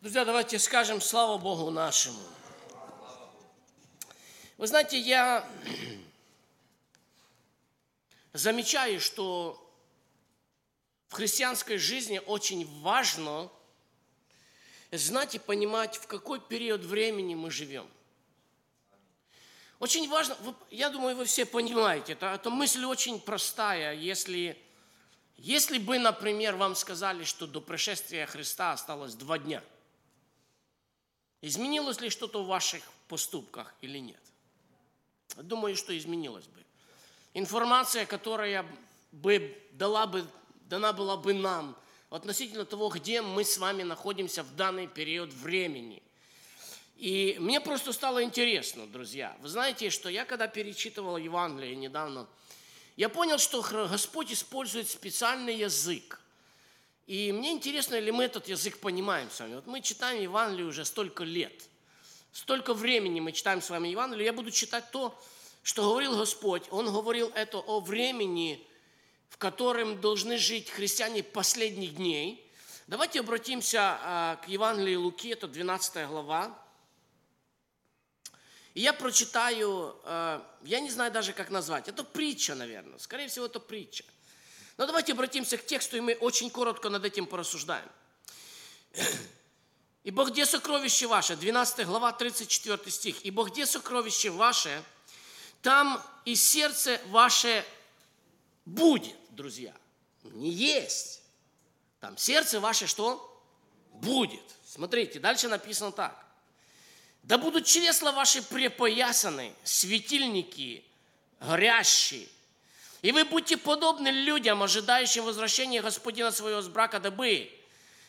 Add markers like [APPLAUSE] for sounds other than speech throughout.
Друзья, давайте скажем слава Богу нашему. Вы знаете, я замечаю, что в христианской жизни очень важно знать и понимать, в какой период времени мы живем. Очень важно, я думаю, вы все понимаете, это, это мысль очень простая, если, если бы, например, вам сказали, что до пришествия Христа осталось два дня, изменилось ли что-то в ваших поступках или нет? Думаю, что изменилось бы. Информация, которая бы дала бы, дана была бы нам относительно того, где мы с вами находимся в данный период времени. И мне просто стало интересно, друзья. Вы знаете, что я когда перечитывал Евангелие недавно, я понял, что Господь использует специальный язык. И мне интересно, ли мы этот язык понимаем с вами. Вот мы читаем Евангелие уже столько лет – Столько времени мы читаем с вами Евангелие. Я буду читать то, что говорил Господь. Он говорил это о времени, в котором должны жить христиане последних дней. Давайте обратимся а, к Евангелию Луки, это 12 глава. И я прочитаю, а, я не знаю даже, как назвать. Это притча, наверное. Скорее всего, это притча. Но давайте обратимся к тексту, и мы очень коротко над этим порассуждаем. Ибо где сокровище ваше? 12 глава, 34 стих. Ибо где сокровище ваше, там и сердце ваше будет, друзья. Не есть. Там сердце ваше что? Будет. Смотрите, дальше написано так. Да будут чресла ваши препоясаны, светильники горящие. И вы будьте подобны людям, ожидающим возвращения Господина своего с брака, дабы,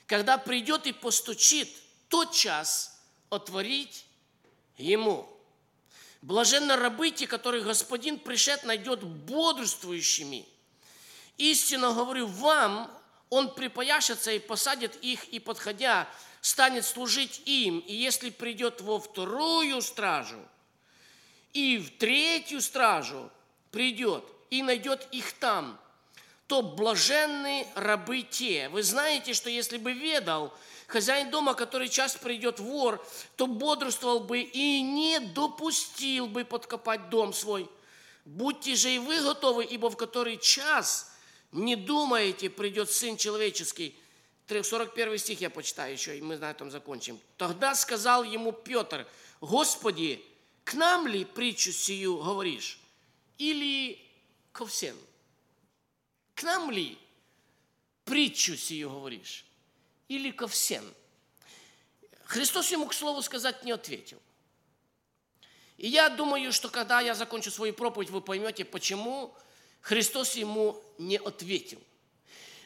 когда придет и постучит, тот час отворить ему. Блаженно рабы те, которых Господин пришед найдет бодрствующими. Истинно говорю вам, он припояшется и посадит их, и подходя, станет служить им. И если придет во вторую стражу, и в третью стражу придет, и найдет их там, то блаженны рабы те. Вы знаете, что если бы ведал, хозяин дома, который час придет вор, то бодрствовал бы и не допустил бы подкопать дом свой. Будьте же и вы готовы, ибо в который час не думаете, придет Сын Человеческий. 41 стих я почитаю еще, и мы на этом закончим. Тогда сказал ему Петр, Господи, к нам ли притчу сию говоришь? Или ко всем? К нам ли притчу сию говоришь? или ко всем? Христос ему, к слову сказать, не ответил. И я думаю, что когда я закончу свою проповедь, вы поймете, почему Христос ему не ответил.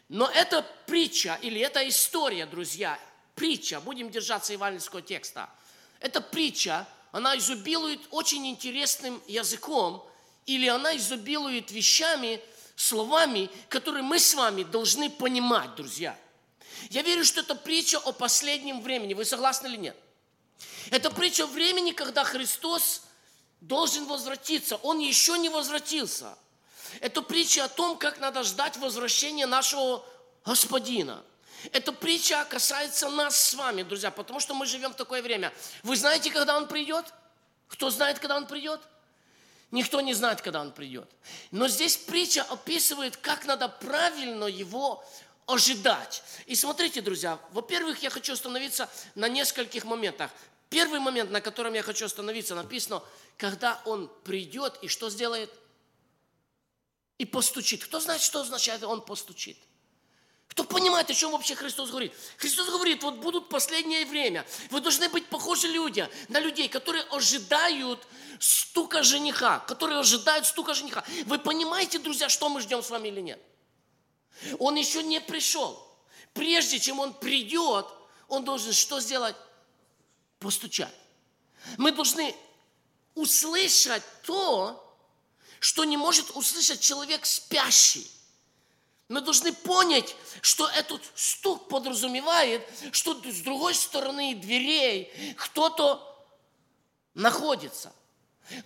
Но эта притча или эта история, друзья, притча, будем держаться евангельского текста, эта притча, она изобилует очень интересным языком, или она изобилует вещами, словами, которые мы с вами должны понимать, друзья – я верю, что это притча о последнем времени. Вы согласны или нет? Это притча о времени, когда Христос должен возвратиться. Он еще не возвратился. Это притча о том, как надо ждать возвращения нашего Господина. Эта притча касается нас с вами, друзья, потому что мы живем в такое время. Вы знаете, когда Он придет? Кто знает, когда Он придет? Никто не знает, когда Он придет. Но здесь притча описывает, как надо правильно Его ожидать. И смотрите, друзья, во-первых, я хочу остановиться на нескольких моментах. Первый момент, на котором я хочу остановиться, написано, когда он придет и что сделает? И постучит. Кто знает, что означает он постучит? Кто понимает, о чем вообще Христос говорит? Христос говорит, вот будут последнее время. Вы должны быть похожи люди, на людей, которые ожидают стука жениха, которые ожидают стука жениха. Вы понимаете, друзья, что мы ждем с вами или нет? Он еще не пришел. Прежде чем он придет, он должен что сделать? Постучать. Мы должны услышать то, что не может услышать человек спящий. Мы должны понять, что этот стук подразумевает, что с другой стороны дверей кто-то находится –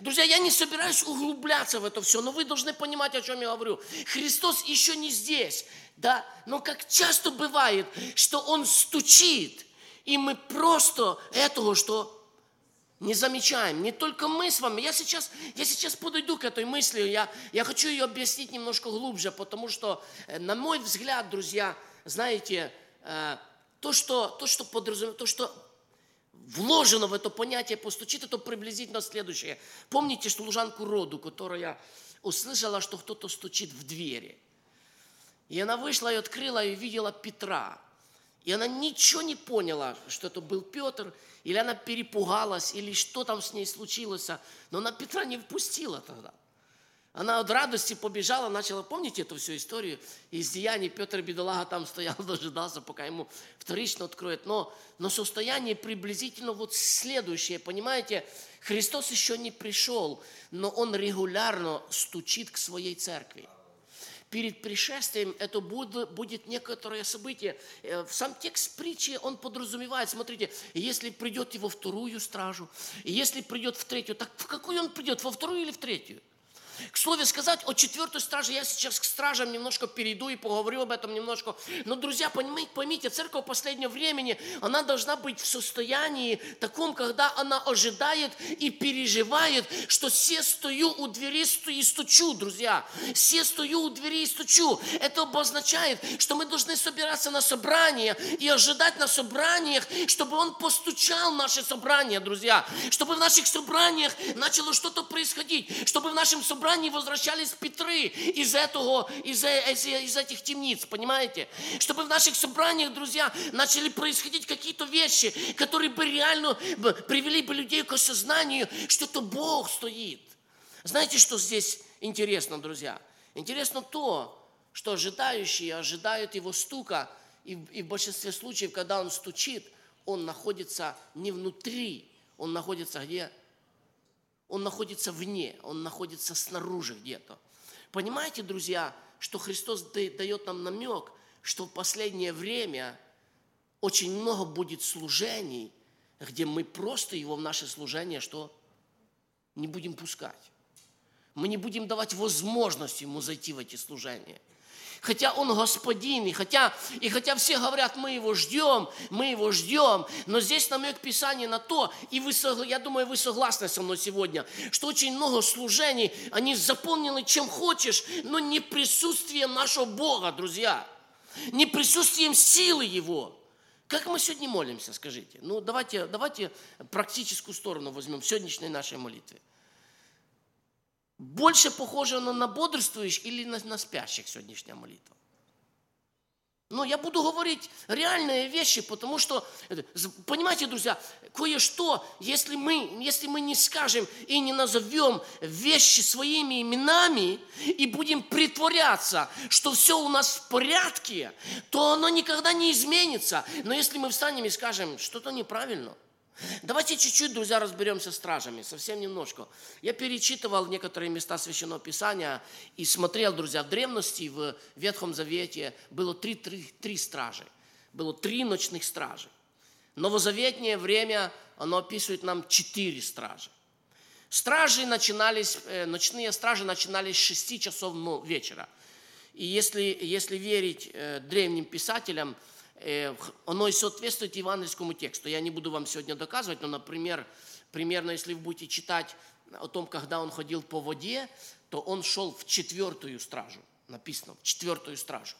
Друзья, я не собираюсь углубляться в это все, но вы должны понимать, о чем я говорю. Христос еще не здесь, да, но как часто бывает, что Он стучит, И мы просто этого, что не замечаем. Не только мы с вами. Я сейчас, я сейчас подойду к этой мысли. Я, я хочу ее объяснить немножко глубже, потому что, э, на мой взгляд, друзья, знаете, э, то, что, то, что подразумевает, то, что вложено в это понятие постучит, это приблизительно следующее. Помните служанку роду, которая услышала, что кто-то стучит в двери. И она вышла и открыла, и видела Петра. И она ничего не поняла, что это был Петр, или она перепугалась, или что там с ней случилось. Но она Петра не впустила тогда. Она от радости побежала, начала, помните эту всю историю из деяний, Петр Бедолага там стоял, [LAUGHS] дожидался, пока ему вторично откроет. Но, но состояние приблизительно вот следующее, понимаете, Христос еще не пришел, но Он регулярно стучит к своей церкви перед пришествием это будет, будет некоторое событие. Э, в сам текст притчи он подразумевает, смотрите, если придет его вторую стражу, если придет в третью, так в какую он придет, во вторую или в третью? К слову сказать, о четвертой страже я сейчас к стражам немножко перейду и поговорю об этом немножко. Но, друзья, поймите, поймите церковь последнего времени, она должна быть в состоянии таком, когда она ожидает и переживает, что все стою у двери и стучу, друзья. Все стою у двери и стучу. Это обозначает, что мы должны собираться на собрания и ожидать на собраниях, чтобы он постучал в наши собрания, друзья. Чтобы в наших собраниях начало что-то происходить. Чтобы в нашем собрании собрании возвращались Петры из этого, из, из, из этих темниц, понимаете? Чтобы в наших собраниях, друзья, начали происходить какие-то вещи, которые бы реально привели бы людей к осознанию, что это Бог стоит. Знаете, что здесь интересно, друзья? Интересно то, что ожидающие ожидают его стука, и, и в большинстве случаев, когда он стучит, он находится не внутри, он находится где? Он находится вне, он находится снаружи где-то. Понимаете, друзья, что Христос дает нам намек, что в последнее время очень много будет служений, где мы просто его в наше служение что не будем пускать. Мы не будем давать возможность ему зайти в эти служения хотя Он Господин, и хотя, и хотя все говорят, мы Его ждем, мы Его ждем, но здесь намек Писания на то, и вы, я думаю, вы согласны со мной сегодня, что очень много служений, они заполнены чем хочешь, но не присутствием нашего Бога, друзья, не присутствием силы Его. Как мы сегодня молимся, скажите? Ну, давайте, давайте практическую сторону возьмем сегодняшней нашей молитве больше похоже на, на бодрствующих или на, на спящих сегодняшняя молитва. Но я буду говорить реальные вещи, потому что, понимаете, друзья, кое-что, если мы, если мы не скажем и не назовем вещи своими именами и будем притворяться, что все у нас в порядке, то оно никогда не изменится. Но если мы встанем и скажем, что-то неправильно – Давайте чуть-чуть, друзья, разберемся с стражами, совсем немножко. Я перечитывал некоторые места Священного Писания и смотрел, друзья, в древности, в Ветхом Завете было три, три, три стражи. Было три ночных стражи. Новозаветнее время, оно описывает нам четыре стражи. Стражи начинались, э, ночные стражи начинались с 6 часов вечера. И если, если верить э, древним писателям, оно и соответствует евангельскому тексту. Я не буду вам сегодня доказывать, но, например, примерно, если вы будете читать о том, когда он ходил по воде, то он шел в четвертую стражу. Написано, в четвертую стражу.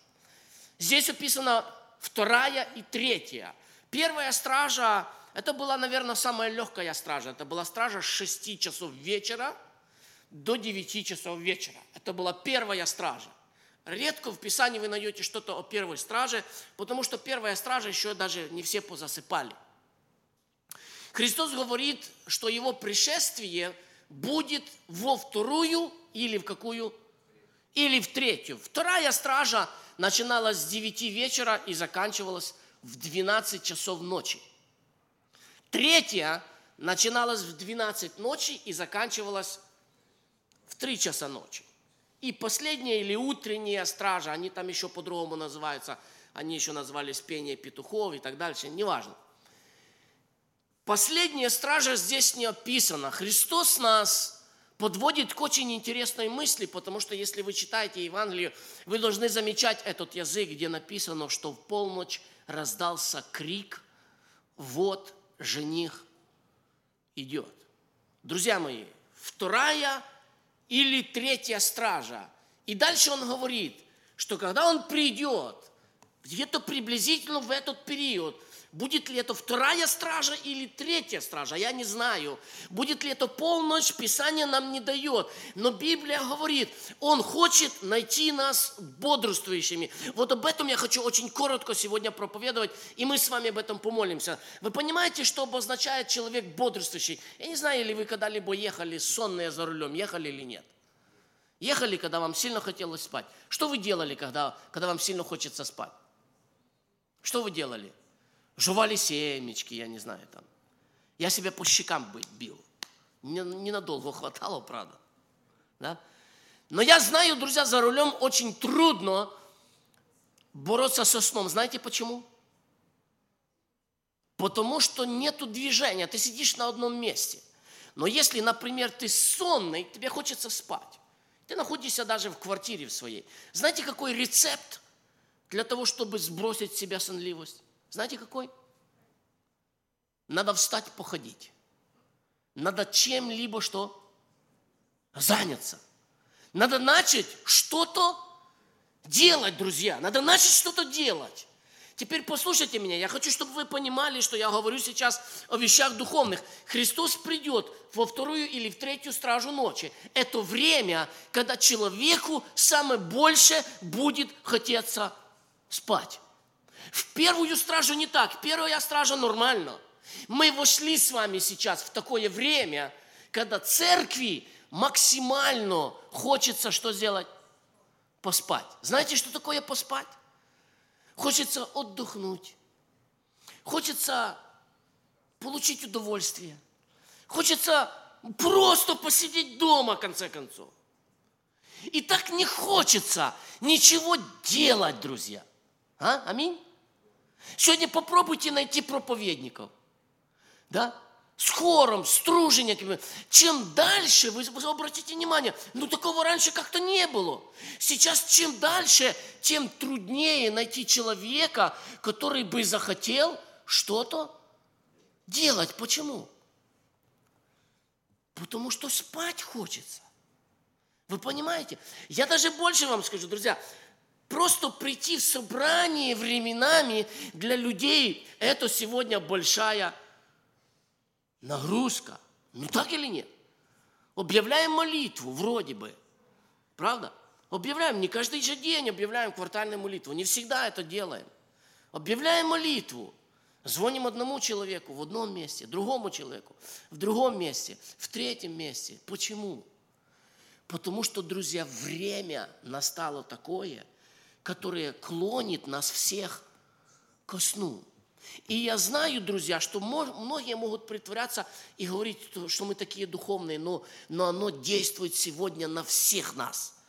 Здесь описано вторая и третья. Первая стража, это была, наверное, самая легкая стража. Это была стража с 6 часов вечера до 9 часов вечера. Это была первая стража. Редко в Писании вы найдете что-то о первой страже, потому что первая стража еще даже не все позасыпали. Христос говорит, что его пришествие будет во вторую или в какую? Или в третью. Вторая стража начиналась с 9 вечера и заканчивалась в 12 часов ночи. Третья начиналась в 12 ночи и заканчивалась в 3 часа ночи. И последняя или утренняя стража, они там еще по-другому называются, они еще назвались пение петухов и так дальше, неважно. Последняя стража здесь не описана. Христос нас подводит к очень интересной мысли, потому что если вы читаете Евангелие, вы должны замечать этот язык, где написано, что в полночь раздался крик вот жених идет. Друзья мои, вторая или третья стража. И дальше он говорит, что когда он придет, где-то приблизительно в этот период – Будет ли это вторая стража или третья стража, я не знаю. Будет ли это полночь, Писание нам не дает. Но Библия говорит, Он хочет найти нас бодрствующими. Вот об этом я хочу очень коротко сегодня проповедовать, и мы с вами об этом помолимся. Вы понимаете, что обозначает человек бодрствующий? Я не знаю, ли вы когда-либо ехали сонные за рулем, ехали или нет. Ехали, когда вам сильно хотелось спать. Что вы делали, когда, когда вам сильно хочется спать? Что вы делали? Жевали семечки, я не знаю там. Я себя по щекам бил. Ненадолго хватало, правда. Да? Но я знаю, друзья, за рулем очень трудно бороться со сном. Знаете почему? Потому что нету движения, ты сидишь на одном месте. Но если, например, ты сонный, тебе хочется спать, ты находишься даже в квартире в своей. Знаете, какой рецепт для того, чтобы сбросить с себя сонливость? Знаете какой? Надо встать походить. Надо чем-либо что? Заняться. Надо начать что-то делать, друзья. Надо начать что-то делать. Теперь послушайте меня. Я хочу, чтобы вы понимали, что я говорю сейчас о вещах духовных. Христос придет во вторую или в третью стражу ночи. Это время, когда человеку самое больше будет хотеться спать. В первую стражу не так. Первая стража нормально. Мы вошли с вами сейчас в такое время, когда церкви максимально хочется что сделать? Поспать. Знаете, что такое поспать? Хочется отдохнуть. Хочется получить удовольствие. Хочется просто посидеть дома, в конце концов. И так не хочется ничего делать, друзья. А? Аминь? Сегодня попробуйте найти проповедников. Да? С хором, с тружениками. Чем дальше, вы, обратите внимание, ну такого раньше как-то не было. Сейчас чем дальше, тем труднее найти человека, который бы захотел что-то делать. Почему? Потому что спать хочется. Вы понимаете? Я даже больше вам скажу, друзья, Просто прийти в собрание временами для людей – это сегодня большая нагрузка. Ну так или нет? Объявляем молитву, вроде бы. Правда? Объявляем, не каждый же день объявляем квартальную молитву. Не всегда это делаем. Объявляем молитву. Звоним одному человеку в одном месте, другому человеку в другом месте, в третьем месте. Почему? Потому что, друзья, время настало такое – которое клонит нас всех ко сну. И я знаю, друзья, что многие могут притворяться и говорить, что мы такие духовные, но, но оно действует сегодня на всех нас –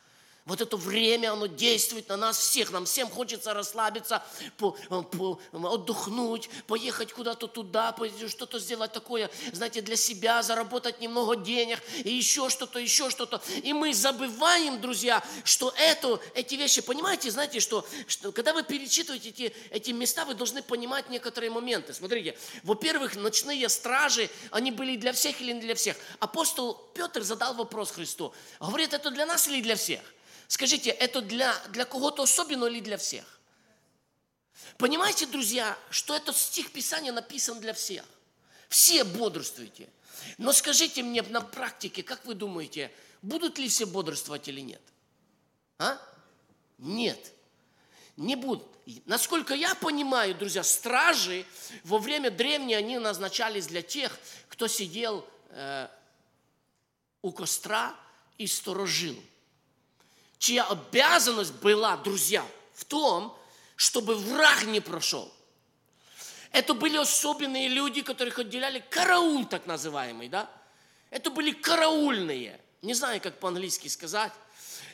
вот это время, оно действует на нас всех. Нам всем хочется расслабиться, по, по, отдохнуть, поехать куда-то туда, что-то сделать такое, знаете, для себя, заработать немного денег, и еще что-то, еще что-то. И мы забываем, друзья, что это, эти вещи, понимаете, знаете, что, что когда вы перечитываете эти, эти места, вы должны понимать некоторые моменты. Смотрите, во-первых, ночные стражи, они были для всех или не для всех. Апостол Петр задал вопрос Христу. Говорит, это для нас или для всех? Скажите, это для, для кого-то особенно или для всех? Понимаете, друзья, что этот стих Писания написан для всех. Все бодрствуйте. Но скажите мне на практике, как вы думаете, будут ли все бодрствовать или нет? А? Нет. Не будут. Насколько я понимаю, друзья, стражи во время древней они назначались для тех, кто сидел э, у костра и сторожил чья обязанность была, друзья, в том, чтобы враг не прошел. Это были особенные люди, которых отделяли караул, так называемый, да? Это были караульные. Не знаю, как по-английски сказать.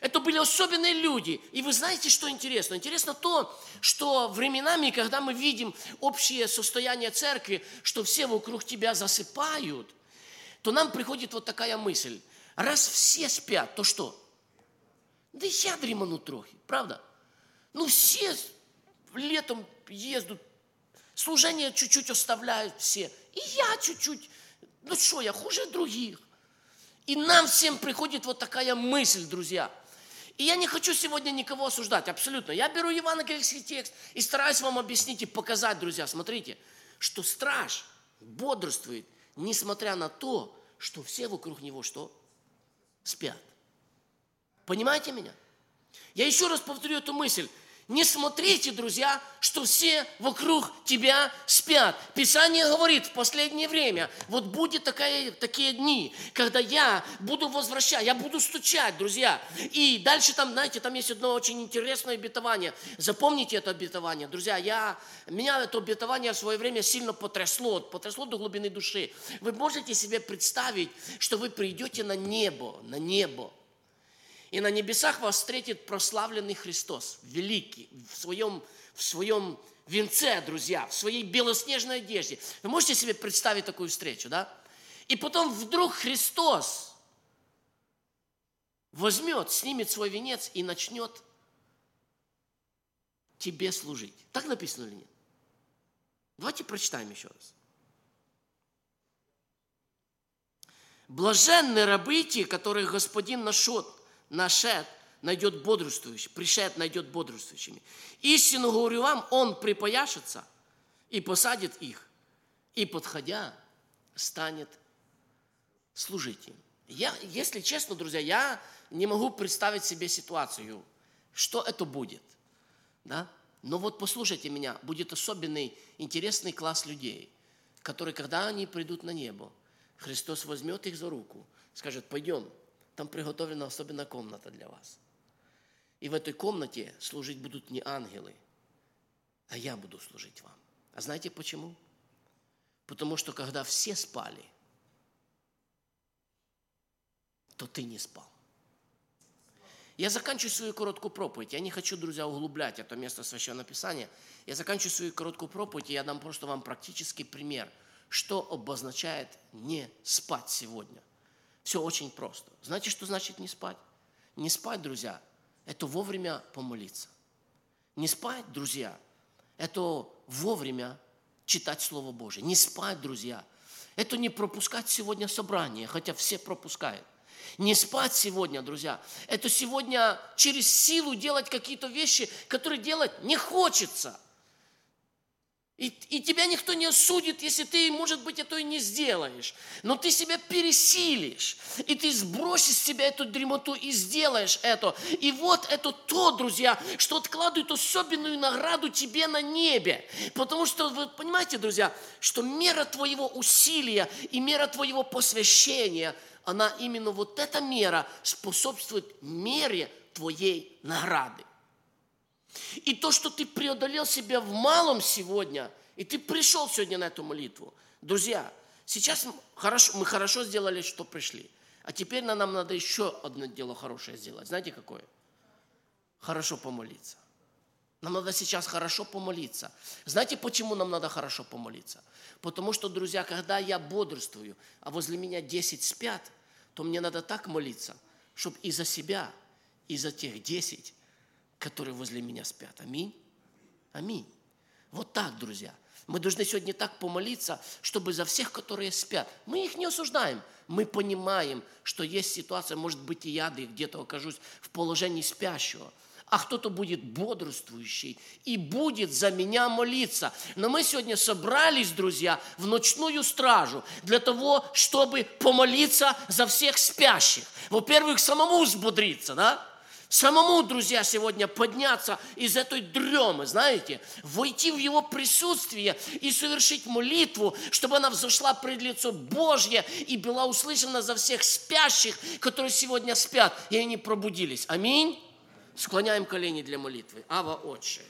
Это были особенные люди. И вы знаете, что интересно? Интересно то, что временами, когда мы видим общее состояние церкви, что все вокруг тебя засыпают, то нам приходит вот такая мысль. Раз все спят, то что? Да и я дріману трохи, правда? Ну, все летом ездят Служение чуть-чуть оставляют все. И я чуть-чуть. Ну что, я хуже других. И нам всем приходит вот такая мысль, друзья. И я не хочу сегодня никого осуждать, абсолютно. Я беру евангельский текст и стараюсь вам объяснить и показать, друзья, смотрите, что страж бодрствует, несмотря на то, что все вокруг него что? Спят. Понимаете меня? Я еще раз повторю эту мысль. Не смотрите, друзья, что все вокруг тебя спят. Писание говорит в последнее время, вот будет такая, такие дни, когда я буду возвращать, я буду стучать, друзья. И дальше там, знаете, там есть одно очень интересное обетование. Запомните это обетование, друзья. Я, меня это обетование в свое время сильно потрясло, потрясло до глубины души. Вы можете себе представить, что вы придете на небо, на небо, и на небесах вас встретит прославленный Христос, великий, в своем, в своем венце, друзья, в своей белоснежной одежде. Вы можете себе представить такую встречу, да? И потом вдруг Христос возьмет, снимет свой венец и начнет тебе служить. Так написано или нет? Давайте прочитаем еще раз. Блаженны рабы те, которых Господин нашел, нашед найдет бодрствующим, пришед найдет бодрствующими. Истину говорю вам, он припояшется и посадит их, и подходя станет служить им. Я, если честно, друзья, я не могу представить себе ситуацию, что это будет. Да? Но вот послушайте меня, будет особенный, интересный класс людей, которые, когда они придут на небо, Христос возьмет их за руку, скажет, пойдем, там приготовлена особенная комната для вас. И в этой комнате служить будут не ангелы, а я буду служить вам. А знаете почему? Потому что когда все спали, то ты не спал. Я заканчиваю свою короткую проповедь. Я не хочу, друзья, углублять это место Священного Писания. Я заканчиваю свою короткую проповедь, и я дам просто вам практический пример, что обозначает не спать сегодня. Все очень просто. Знаете, что значит не спать? Не спать, друзья, это вовремя помолиться. Не спать, друзья, это вовремя читать Слово Божие. Не спать, друзья, это не пропускать сегодня собрание, хотя все пропускают. Не спать сегодня, друзья, это сегодня через силу делать какие-то вещи, которые делать не хочется – и, и тебя никто не осудит, если ты, может быть, это и не сделаешь. Но ты себя пересилишь. И ты сбросишь с себя эту дремоту и сделаешь это. И вот это то, друзья, что откладывает особенную награду тебе на небе. Потому что, вы понимаете, друзья, что мера твоего усилия и мера твоего посвящения, она именно вот эта мера способствует мере твоей награды. И то, что ты преодолел себя в малом сегодня, и ты пришел сегодня на эту молитву. Друзья, сейчас хорошо, мы хорошо сделали, что пришли. А теперь нам надо еще одно дело хорошее сделать. Знаете какое? Хорошо помолиться. Нам надо сейчас хорошо помолиться. Знаете, почему нам надо хорошо помолиться? Потому что, друзья, когда я бодрствую, а возле меня 10 спят, то мне надо так молиться, чтобы и за себя, и за тех 10 которые возле меня спят. Аминь. Аминь. Вот так, друзья. Мы должны сегодня так помолиться, чтобы за всех, которые спят. Мы их не осуждаем. Мы понимаем, что есть ситуация, может быть, и я где-то окажусь в положении спящего. А кто-то будет бодрствующий и будет за меня молиться. Но мы сегодня собрались, друзья, в ночную стражу для того, чтобы помолиться за всех спящих. Во-первых, самому взбодриться, да? Самому, друзья, сегодня подняться из этой дремы, знаете, войти в Его присутствие и совершить молитву, чтобы она взошла пред лицо Божье и была услышана за всех спящих, которые сегодня спят, и они пробудились. Аминь. Склоняем колени для молитвы. Ава, Отче.